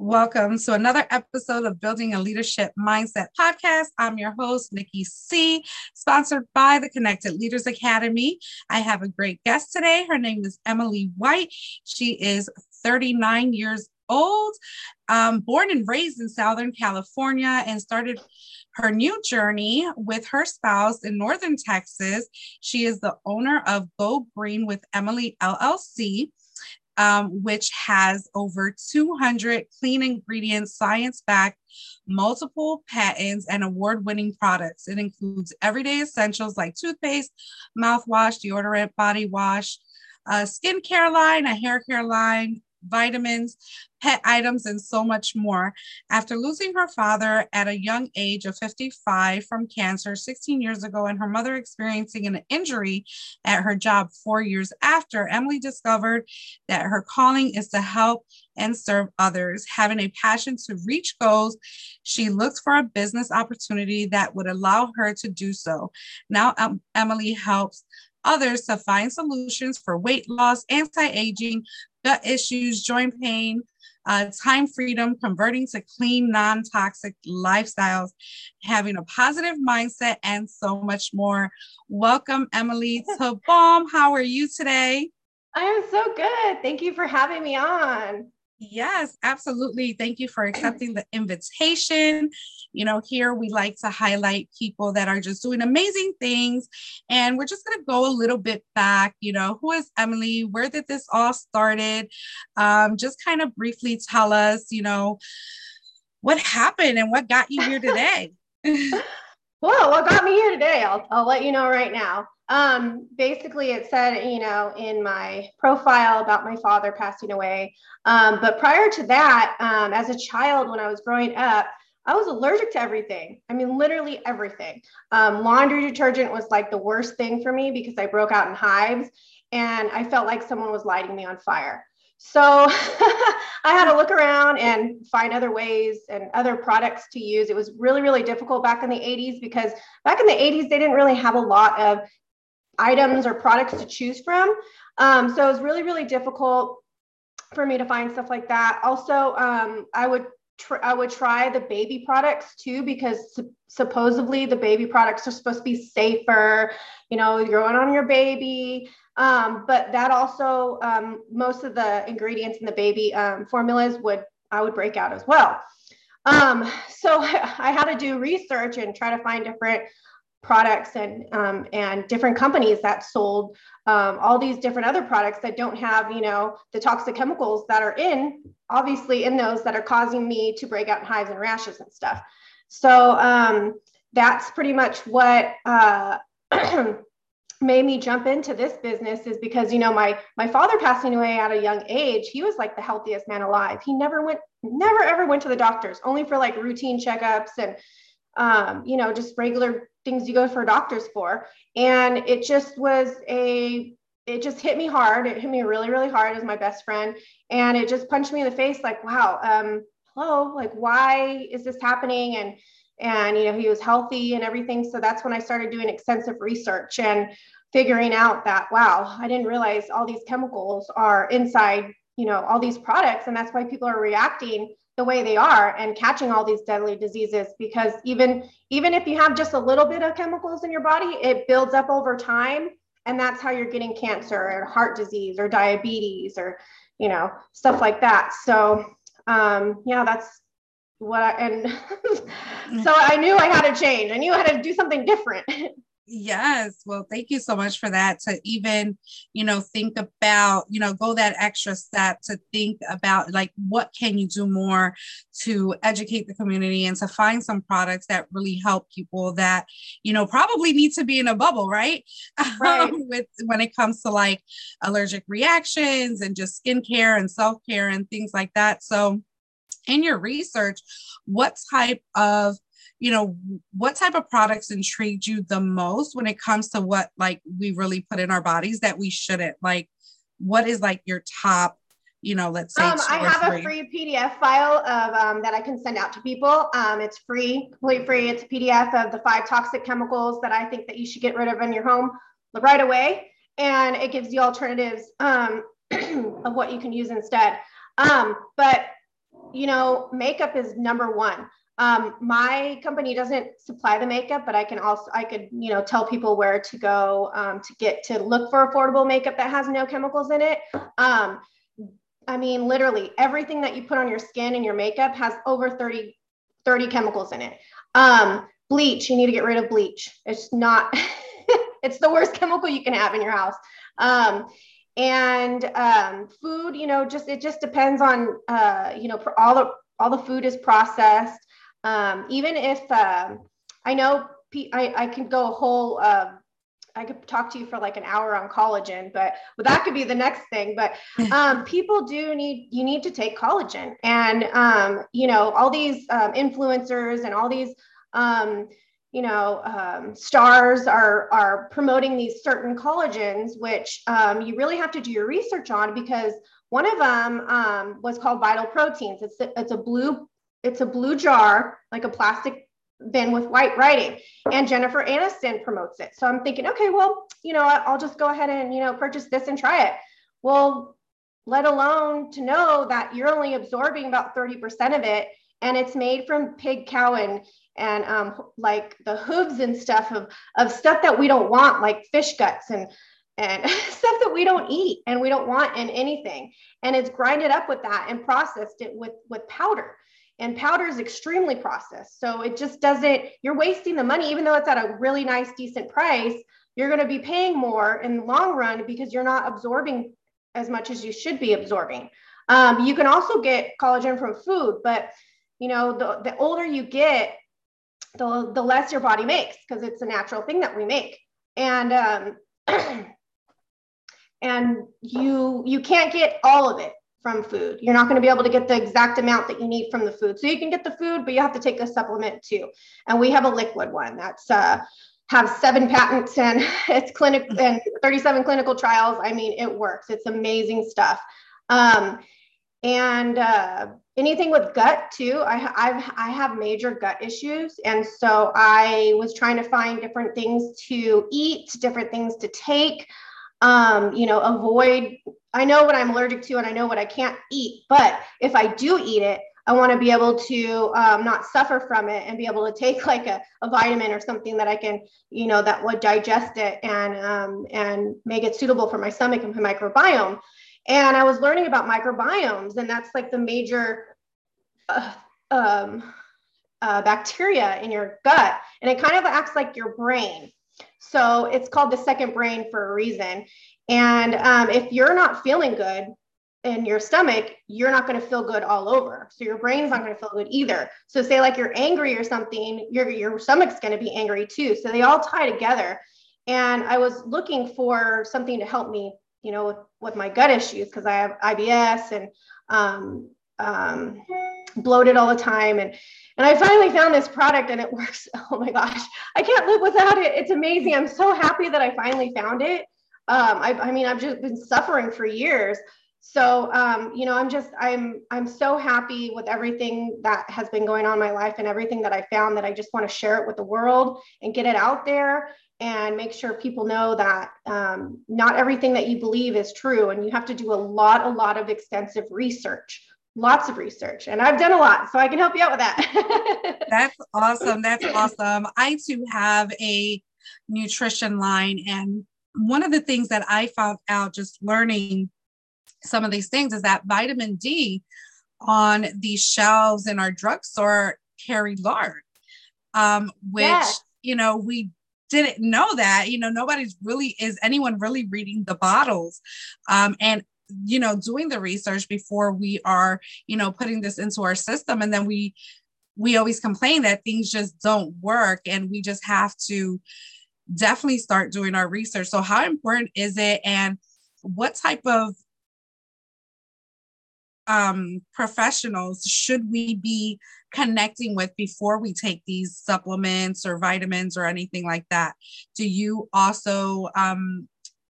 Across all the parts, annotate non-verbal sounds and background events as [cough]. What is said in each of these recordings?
Welcome to another episode of Building a Leadership Mindset podcast. I'm your host, Nikki C., sponsored by the Connected Leaders Academy. I have a great guest today. Her name is Emilie White. She is 39 years old, um, born and raised in Southern California, and started her new journey with her spouse in Northern Texas. She is the owner of Go Green with Emilie LLC um, which has over 200 clean ingredients, science backed, multiple patents, and award winning products. It includes everyday essentials like toothpaste, mouthwash, deodorant, body wash, a skincare line, a hair care line, vitamins, pet items, and so much more. After losing her father at a young age of 55 from cancer 16 years ago, and her mother experiencing an injury at her job four years after, Emilie discovered that her calling is to help and serve others. Having a passion to reach goals, she looked for a business opportunity that would allow her to do so. Now, um, Emilie helps others to find solutions for weight loss, anti aging, gut issues, joint pain, uh, time freedom, converting to clean, non toxic lifestyles, having a positive mindset, and so much more. Welcome, Emilie, [laughs] to BALM. How are you today? I am so good. Thank you for having me on. Yes, absolutely. Thank you for accepting the invitation. You know, here we like to highlight people that are just doing amazing things. And we're just going to go a little bit back. You know, who is Emilie? Where did this all started? Um, just kind of briefly tell us, you know, what happened and what got you here [laughs] today. [laughs] well, what got me here today? I'll, I'll let you know right now. Um, basically, it said, you know, in my profile about my father passing away. Um, but prior to that, um, as a child, when I was growing up, I was allergic to everything. I mean, literally everything. Um, laundry detergent was like the worst thing for me because I broke out in hives and I felt like someone was lighting me on fire. So [laughs] I had to look around and find other ways and other products to use. It was really, really difficult back in the 80s because back in the 80s, they didn't really have a lot of items or products to choose from. Um, so it was really, really difficult for me to find stuff like that. Also, um, I would tr- I would try the baby products too because su- supposedly the baby products are supposed to be safer. You know, you're going on your baby. Um, but that also um, most of the ingredients in the baby um, formulas would I would break out as well. Um, so [laughs] I had to do research and try to find different products and um, and different companies that sold um, all these different other products that don't have you know the toxic chemicals that are in obviously in those that are causing me to break out in hives and rashes and stuff so um, that's pretty much what uh, [clears throat] made me jump into this business is because you know my my father passing away at a young age he was like the healthiest man alive he never went never ever went to the doctors only for like routine checkups and um, you know just regular things you go for doctors for. And it just was a, it just hit me hard. It hit me really, really hard as my best friend. And it just punched me in the face like, wow, um, hello, like, why is this happening? And, and, you know, he was healthy and everything. So that's when I started doing extensive research and figuring out that, wow, I didn't realize all these chemicals are inside, you know, all these products. And that's why people are reacting the way they are and catching all these deadly diseases because even even if you have just a little bit of chemicals in your body it builds up over time and that's how you're getting cancer or heart disease or diabetes or you know stuff like that so um yeah that's what I, and [laughs] so i knew i had to change i knew i had to do something different [laughs] Yes. Well, thank you so much for that. To even, you know, think about, you know, go that extra step to think about like what can you do more to educate the community and to find some products that really help people that, you know, probably need to be in a bubble, right? [laughs] right. Um, with when it comes to like allergic reactions and just skincare and self-care and things like that. So in your research, what type of you know what type of products intrigued you the most when it comes to what like we really put in our bodies that we shouldn't? Like what is like your top you know let's say um, i have a free pdf file of um, that i can send out to people. Um, it's free completely free. It's a pdf of the five toxic chemicals that i think that you should get rid of in your home right away. And it gives you alternatives um, [clears throat] of what you can use instead. Um, but you know, makeup is number one. Um, my company doesn't supply the makeup, but I can also I could you know tell people where to go um, to get to look for affordable makeup that has no chemicals in it. Um, I mean, literally everything that you put on your skin and your makeup has over 30, 30 chemicals in it. Um, bleach, you need to get rid of bleach. It's not, [laughs] it's the worst chemical you can have in your house. Um, and um, food, you know, just it just depends on, uh, you know, all the all the food is processed. Um, even if um, I know I, I can go a whole uh, I could talk to you for like an hour on collagen, but well, that could be the next thing. But [laughs] um, people do need you need to take collagen, and um, you know all these um, influencers and all these um, you know um, stars are are promoting these certain collagens, which um, you really have to do your research on because one of them was called Vital Proteins. It's a, it's a blue it's a blue jar like a plastic bin with white writing. And jennifer aniston promotes it. So i'm thinking okay well you know i'll just go ahead and you know purchase this and try it. Well let alone to know that you're only absorbing about 30% of it and it's made from pig cow and and um, like the hooves and stuff of, of stuff that we don't want like fish guts and and [laughs] stuff that we don't eat and we don't want in anything. And it's grinded up with that and processed it with with powder and powder is extremely processed. So it just doesn't, you're wasting the money, even though it's at a really nice, decent price, you're going to be paying more in the long run because you're not absorbing as much as you should be absorbing. Um, you can also get collagen from food, but you know, the, the older you get, the, the less your body makes because it's a natural thing that we make. And, um, [clears throat] and you, you can't get all of it from food. You're not going to be able to get the exact amount that you need from the food. So you can get the food, but you have to take a supplement too. And we have a liquid one that's uh, have seven patents and [laughs] it's clinic and 37 clinical trials. I mean, it works. It's amazing stuff. Um, and uh, anything with gut too. I, I've I have major gut issues, and so I was trying to find different things to eat, different things to take. Um, you know, avoid I know what I'm allergic to and I know what I can't eat. But if I do eat it, I want to be able to um, not suffer from it and be able to take [laughs] like a, a, vitamin or something that I can, you know, that would digest it and um, and make it suitable for my stomach and my microbiome. And I was learning about microbiomes, and that's like the major uh, um, uh, bacteria in your gut, and it kind of acts like your brain. So it's called the second brain for a reason. And um, if you're not feeling good in your stomach, you're not going to feel good all over. So your brain's not going to feel good either. So say like you're angry or something, your your stomach's going to be angry too. So they all tie together. And I was looking for something to help me, you know, with, with my gut issues because I have IBS and um, um, bloated all the time and and I finally found this product and it [laughs] works. Oh my gosh, I can't live without it. It's amazing. I'm so happy that I finally found it um, I, I mean, I've just been suffering for years. So, um, you know, I'm just, I'm, I'm so happy with everything that has been going on in my life and everything that I found that I just want to share it with the world and get it out there and make sure people know that um, not everything that you believe is true. And you have to do a lot, a lot of extensive research, lots of research. And I've done a lot, so I can help you out with that. [laughs] That's awesome. That's awesome. I too have a nutrition line and one of the things that I found out just learning some of these things is that vitamin D on these shelves in our drugstore carry lard, um, which, yes. you know, we didn't know that, you know, nobody's really, is anyone really reading the bottles? Um, and you know doing the research before we are you know putting this into our system and then we we always complain that things just don't work and we just have to definitely start doing our research. So, how important is it, and what type of um, professionals should we be connecting with before we take these supplements or vitamins or anything like that? Do you also um,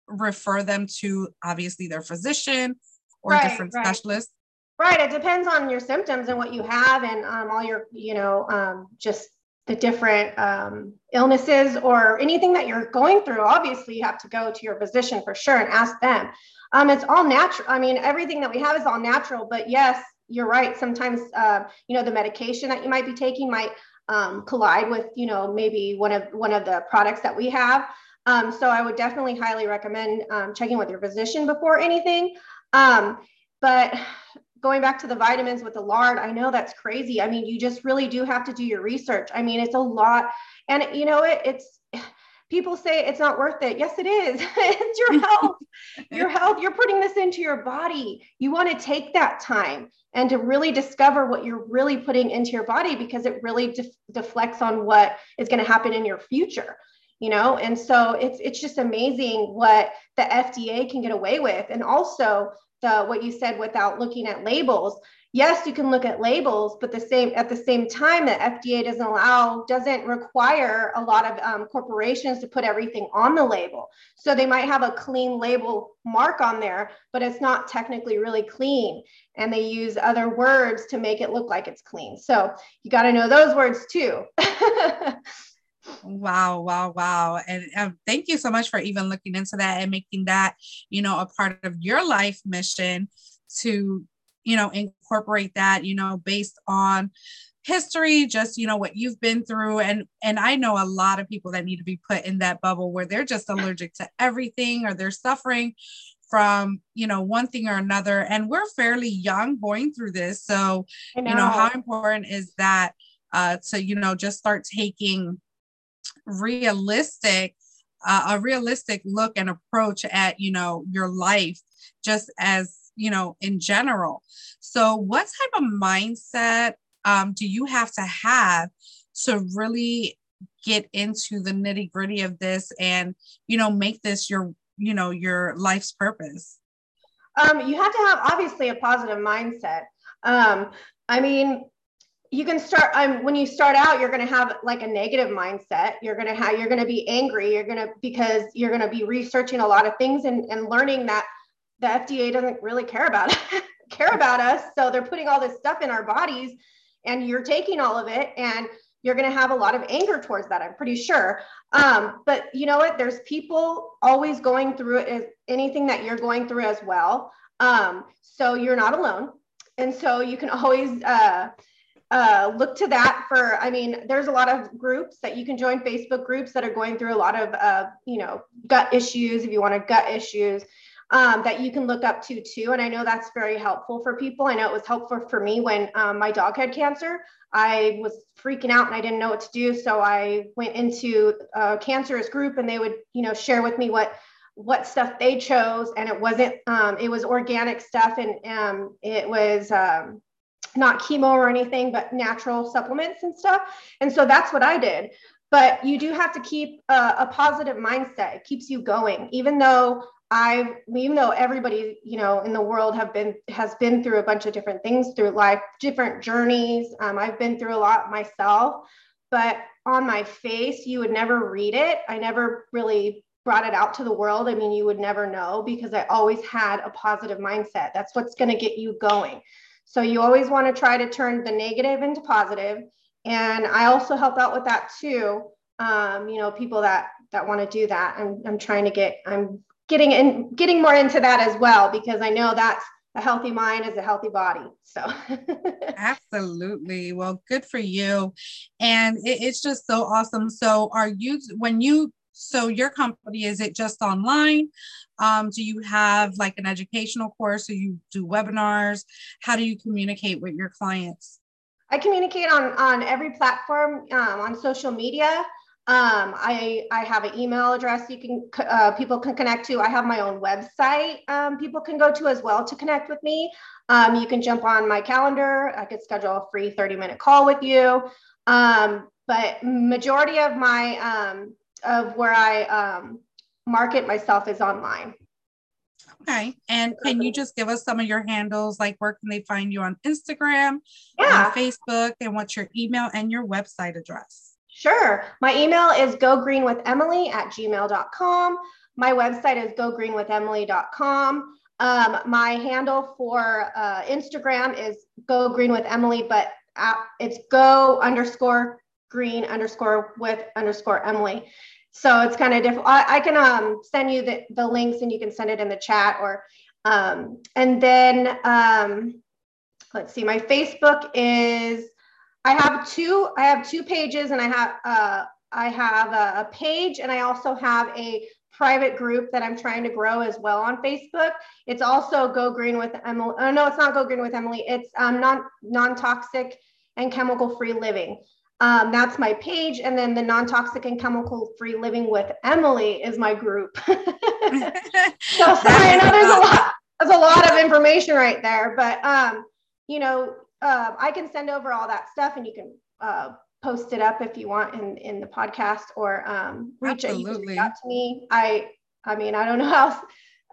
refer them to obviously their physician or right, different right. specialists? Right. It depends on your symptoms and what you have and um, all your, you know, um, just the different um, illnesses or anything that you're going through, obviously you have to go to your physician for sure and ask them. Um, it's all natural. I mean, everything that we have is all natural, but yes, you're right. Sometimes, uh, you know, the medication that you might be taking might um, collide with, you know, maybe one of one of the products that we have. Um, so I would definitely highly recommend um, checking with your physician before anything. Um, but going back to the vitamins with the lard, I know that's crazy. I mean, you just really do have to do your research. I mean, it's a lot, and you know, it, it's people say it's not worth it. Yes, it is. [laughs] it's your health. [laughs] your health. You're putting this into your body. You want to take that time and to really discover what you're really putting into your body because it really def- deflects on what is going to happen in your future you know? And so it's it's just amazing what the FDA can get away with. And also the what you said without looking at labels. Yes you can look at labels but the same at the same time the fda doesn't allow doesn't require a lot of um, corporations to put everything on the label. So they might have a clean label mark on there but it's not technically really clean. And they use other words to make it look like it's clean. So you got to know those words too [laughs] Wow, wow, wow. And um, thank you so much for even looking into that and making that, you know, a part of your life mission to, you know, incorporate that, you know, based on history just you know what you've been through and and i know a lot of people that need to be put in that bubble where they're just allergic to everything or they're suffering from you know one thing or another and we're fairly young going through this so know. you know how important is that uh to you know just start taking realistic uh, a realistic look and approach at you know your life just as you know in general. So what type of mindset um, do you have to have to really get into the nitty gritty of this and you know make this your you know your life's purpose? Um, you have to have obviously a positive mindset. Um, i mean you can start um, when you start out you're going to have like a negative mindset. You're going to have you're going to be angry. You're going to because you're going to be researching a lot of things and, and learning that the fda doesn't really care about [laughs] care about us. So they're putting all this stuff in our bodies and you're taking all of it and you're going to have a lot of anger towards that i'm pretty sure. Um, but you know what? There's people always going through it anything that you're going through as well. Um, so you're not alone. And so you can [laughs] always uh, uh, look to that for i mean there's a lot of groups that you can join facebook groups that are going through a lot of uh, you know gut issues if you want to gut issues um, that you can look up to too. And i know that's very helpful for people. I know it was helpful for me when um, my dog had cancer. I was freaking out and i didn't know what to do. So i went into a cancerous group and they would you know share with me what what stuff they chose. And it wasn't um, it was organic stuff and um, it was um, not chemo or anything, but natural supplements and stuff. And so that's what I did. But you do have to keep a, a positive mindset. It keeps you going, even though I've, even though everybody, you know, in the world have been, has been through a bunch of different things through life, different journeys. Um, I've been through a lot myself, but on my face, you would never read it. I never really brought it out to the world. I mean, you would never know because I always had a positive mindset. That's what's going to get you going. So you always want to try to turn the negative into positive. And I also help out with that too. Um, you know, people that that want to do that. I'm I'm trying to get I'm getting in getting more into that as well because I know that's a healthy mind is a healthy body. So [laughs] absolutely. Well, good for you. And it, it's just so awesome. So are you when you so your company is it just online um, do you have like an educational course? Do you do webinars? How do you communicate with your clients? I communicate on on every platform um, on social media. Um, I I have an email address you can uh, people can connect to. I have my own website um, people can go to as well to connect with me. Um, you can jump on my calendar. I could schedule a free 30 minute call with you. Um, but majority of my um, of where I um, market myself is online. Okay. And can you just give us some of your handles? Like, where can they find you on Instagram, yeah. Facebook, and what's your email and your website address? Sure. My email is gogreenwithemily at gmail.com. My website is go green gogreenwithemily.com. Um, my handle for uh, Instagram is go green with Emilie, but it's go underscore green underscore with underscore Emilie. So it's kind of different. I, I, can um, send you the, the links and you can send it in the chat or, um, and then um, let's see, my Facebook is I have two I have two pages and I have uh, I have a, a page and I also have a private group that I'm trying to grow as well on Facebook. It's also Go Green with Emilie. Oh no, it's not Go Green with Emilie. It's um, non non toxic and chemical free living. Um, that's my page, and then the non toxic and chemical free living with Emilie is my group. [laughs] so [laughs] sorry, I know there's a lot. There's a lot of information right there, but um, you know, uh, I can send over all that stuff, and you can uh, post it up if you want in in the podcast or um, reach, reach out to me. I I mean, I don't know how.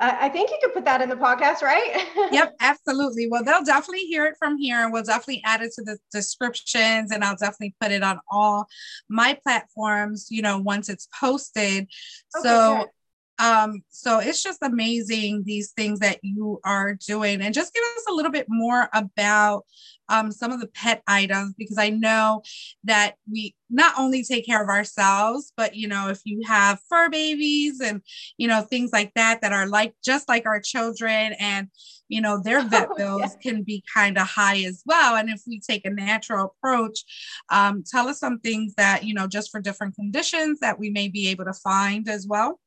I think you could put that in the podcast, right? [laughs] yep, absolutely. Well, they'll definitely hear it from here, and we'll definitely add it to the descriptions, and I'll definitely put it on all my platforms. You know, once it's posted. Okay, so. Good um, so it's just amazing these things that you are doing. And just give us a little bit more about um, some of the pet items because I know that we not only take care of ourselves, but you know, if you have fur babies and you know, things like that that are like just like our children and you know, their [laughs] vet oh, bills yeah. can be kind of high as well. And if we take a natural approach, um, tell us some things that, you know, just for different conditions that we may be able to find as well.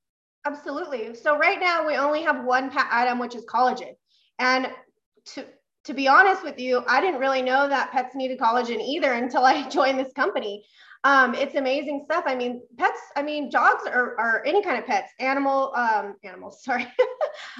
Absolutely. So right now we only have one pet item, which is collagen. And to to be honest with you, I didn't really know that pets needed collagen either until I [laughs] joined this company. Um, it's amazing stuff. I mean, pets, I mean, dogs are, are any kind of pets, animal, um, animals, [laughs] sorry. [laughs]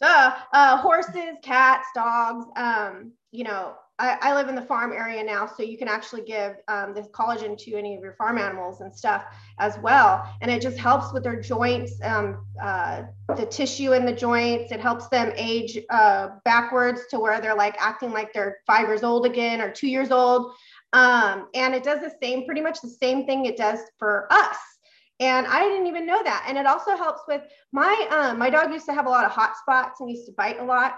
Duh. Uh, horses, cats, dogs, um, you know, I, I, live in the farm area now, so you can actually give um, this collagen to any of your farm animals and stuff as well. And it just helps with their joints, um, uh, the tissue in the joints. It helps them age uh, backwards to where they're like acting like they're five years old again or two years old. Um, and it does the same, pretty much the same thing it does for us. And I didn't even know that. And it also helps with my um, my dog used to have a lot of hot spots and used to bite a lot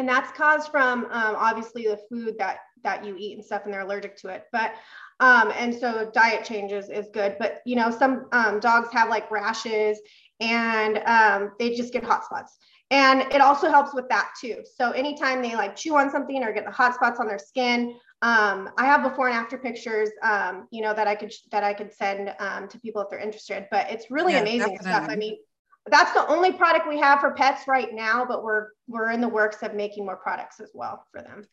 and that's caused from um, obviously the food that that you eat and stuff and they're allergic to it but um, and so diet changes is good but you know some um, dogs have like rashes and um, they just get hot spots and it also helps with that too so anytime they like chew on something or get the hot spots on their skin um, I have before and after pictures, um, you know, that I could that I could send um, to people if they're interested. But it's really yeah, amazing definitely. stuff. I mean, that's the only product we have for pets right now, but we're we're in the works of making more products as well for them.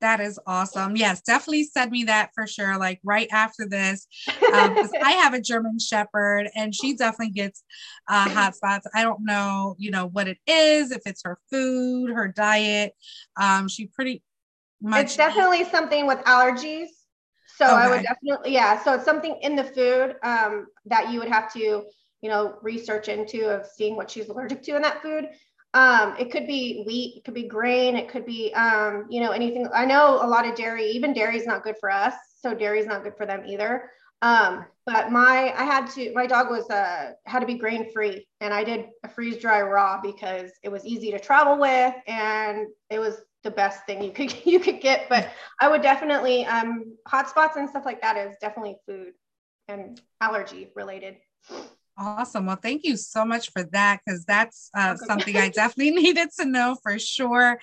That is awesome. Yes, definitely send me that for sure. Like right after this, um, [laughs] I have a German Shepherd, and she definitely gets uh, hot spots. I don't know, you know, what it is. If it's her food, her diet. Um, she pretty much. It's definitely something with allergies. So okay. I would definitely, yeah. So it's something in the food um, that you would have to you know, research into of seeing what she's allergic to in that food. Um, it could be wheat, it could be grain, it could be, um, you know, anything. I know a lot of dairy, even dairy is not good for us. So dairy is not good for them either. Um, but my, I had to, my dog was, uh, had to be grain free and I did a freeze dry raw because it was easy to travel with and it was the best thing you could, [laughs] you could get. But I would definitely, um, hot spots and stuff like that is definitely food and allergy related. Awesome. Well, thank you so much for that because that's uh, something I definitely [laughs] needed to know for sure.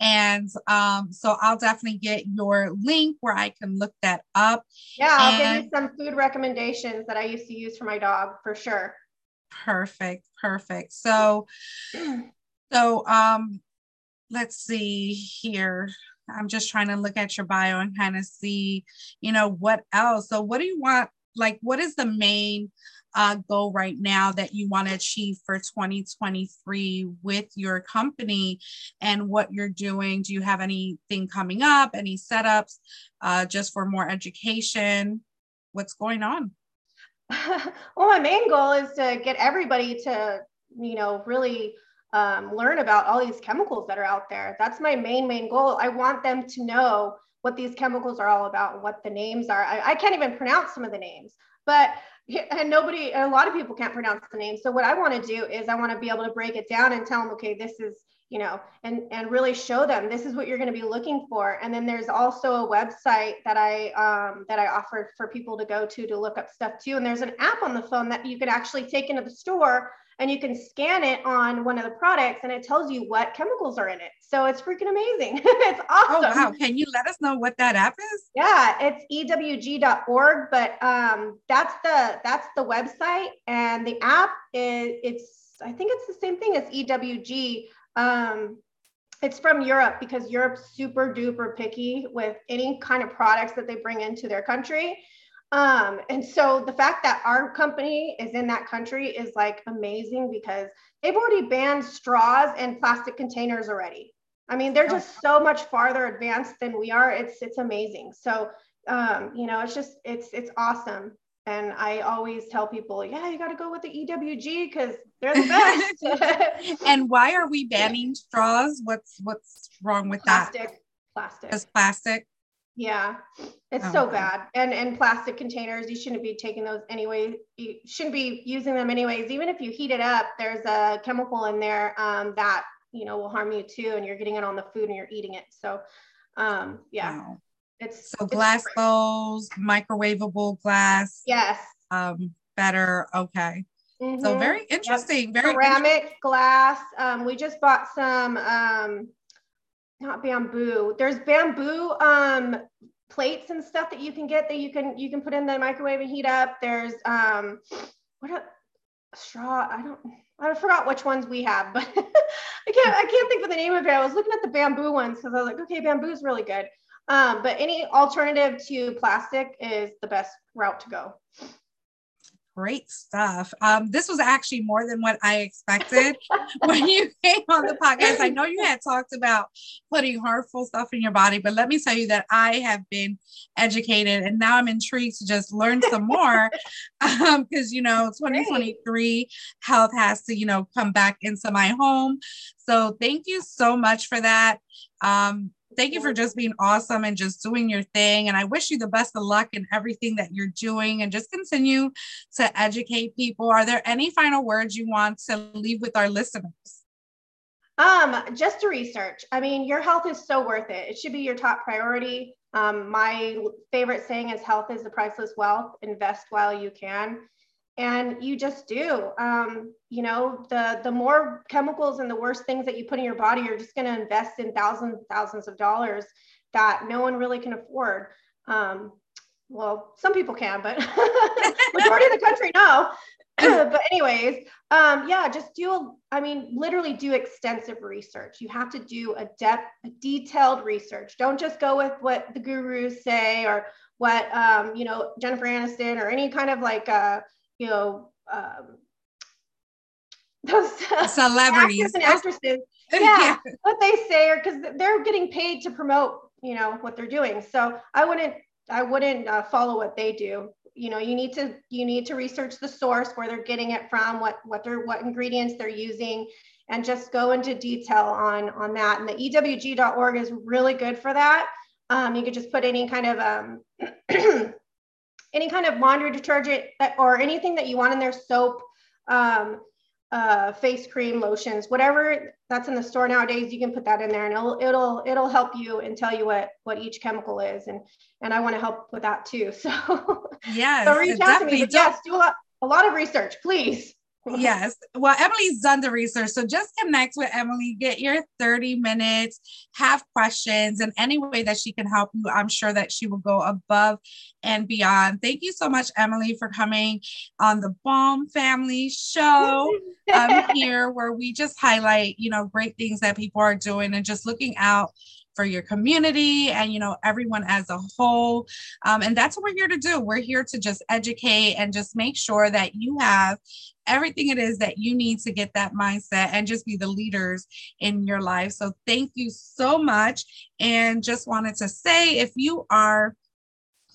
And um, so I'll definitely get your link where I can look that up. Yeah, I'll and... give you some food recommendations that I used to use for my dog for sure. Perfect. Perfect. So, [clears throat] so um, let's see here. I'm just trying to look at your bio and kind of see, you know, what else. So, what do you want? Like, what is the main uh, goal right now that you want to achieve for 2023 with your company and what you're doing? Do you have anything coming up, any setups uh, just for more education? What's going on? [laughs] well, my main goal is to get everybody to, you know, really um, learn about all these chemicals that are out there. That's my main, main goal. I want them to know what these chemicals are all about and what the names are. I, I can't even pronounce some of the names, but and nobody a lot of people can't pronounce the name. So what i want to do is i want to be able to break it down and tell them okay this is you know and and really show them this is what you're going to be looking for. And then there's also a website that i um, that i offered for people to go to to look up stuff too. And there's an app on the phone that you can actually take into the store and you can scan it on one of the products and it tells you what chemicals are in it. So it's freaking amazing. [laughs] it's awesome. Oh, wow. Can you let us know what that app is? Yeah, it's ewg.org, but um, that's the that's the website and the app is it's I think it's the same thing as EWG. Um, it's from Europe because Europe's super duper picky with any kind of products that they bring into their country. Um, and so the fact that our company is in that country is like amazing because they've already banned straws and plastic containers already. I mean, they're just so much farther advanced than we are. It's it's amazing. So um, you know, it's just it's it's awesome. And I always tell people, yeah, you got to go with the EWG because they're the best. [laughs] [laughs] and why are we banning straws? What's what's wrong with plastic, that? Plastic. Plastic. plastic. Yeah, it's oh, so bad. And and plastic containers, you shouldn't be taking those anyway. You shouldn't be using them anyways. Even if you heat it up, there's a chemical in there um, that you know will harm you too, and you're getting it on the food and you're eating it. So, um, yeah, wow. it's so glass it's bowls, microwavable glass. Yes. Um, better. Okay. Mm-hmm. So very interesting. Yep. Very ceramic glass. Um, we just bought some. Um, not bamboo. There's bamboo um, plates and stuff that you can get that you can you can put in the microwave and heat up. There's um, what a straw. I don't. I forgot which ones we have, [laughs] but I can't. I can't think of the name of it. I was looking at the bamboo ones because I was like, okay, bamboo is really good. Um, but any alternative to plastic is the best route to go. Great stuff. Um, this was actually more than what I expected when you [laughs] came on the podcast. I know you had talked about putting harmful stuff in your body, but let me tell you that I have been educated and now I'm intrigued to just learn some more because, [laughs] um, you know, 2023 health has to, you know, come back into my home. So thank you so much for that. Um, thank you for just being awesome and just doing your thing. And I wish you the best of luck in everything that you're doing and just continue to educate people. Are there any final words you want to leave with our listeners? Um, just to research. I mean, your health is so worth it. It should be your top priority. Um, my favorite saying is health is the priceless wealth. Invest while you can and you just do um, you know the the more chemicals and the worse things that you put in your body you're just going to invest in thousands thousands of dollars that no one really can afford. Um, well some people can but [laughs] majority of the country no. [clears throat] But anyways um, yeah just do i mean literally do extensive research. You have to do a depth a detailed research. Don't just go with what the gurus say or what um, you know jennifer aniston or any kind of like uh, you know, um, [laughs] those celebrities and actresses, [laughs] yeah, yeah, what they say, or because they're getting paid to promote, you know, what they're doing. So I wouldn't, I wouldn't uh, follow what they do. You know, you need to, you need to research the source where they're getting it from, what, what they're, what ingredients they're using, and just go into detail on on that. And the ewg.org is really good for that. Um, you could just put any kind of um, [clears throat] any kind of laundry detergent or anything that you want in there, soap, um, uh, face cream, lotions, whatever that's in the store nowadays, you can put that in there and it'll it'll it'll help you and tell you what what each chemical is. And and I want to help with that too. [laughs] So yeah, so reach out to me. yes, do a lot a lot of research, please yes. Well, Emilie's done the research. So just connect with Emilie, get your 30 minutes, have questions, and any way that she can help you, I'm sure that she will go above and beyond. Thank you so much, Emilie, for coming on the Balm Family Show. [laughs] um, here where we just highlight, you know, great things that people are doing and just looking out for your community and you know everyone as a whole. Um, and that's what we're here to do. We're here to just educate and just make sure that you have everything it is that you need to get that mindset and just be the leaders in your life. So thank you so much. And just wanted to say if you are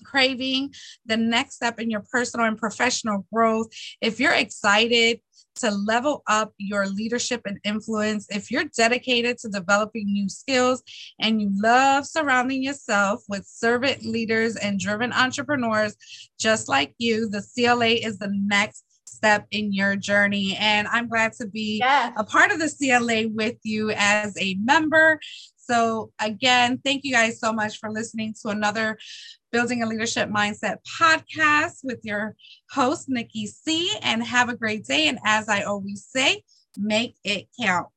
craving the next step in your personal and professional growth if you're excited to level up your leadership and influence, if you're dedicated to developing new skills and you love surrounding yourself with servant leaders and driven entrepreneurs just like you, the CLA is the next step in your journey. And I'm glad to be yes. a part of the CLA with you as a member. So, again, thank you guys so much for listening to another Building a Leadership Mindset podcast with your host, Nikki C. And have a great day. And as I always say, make it count.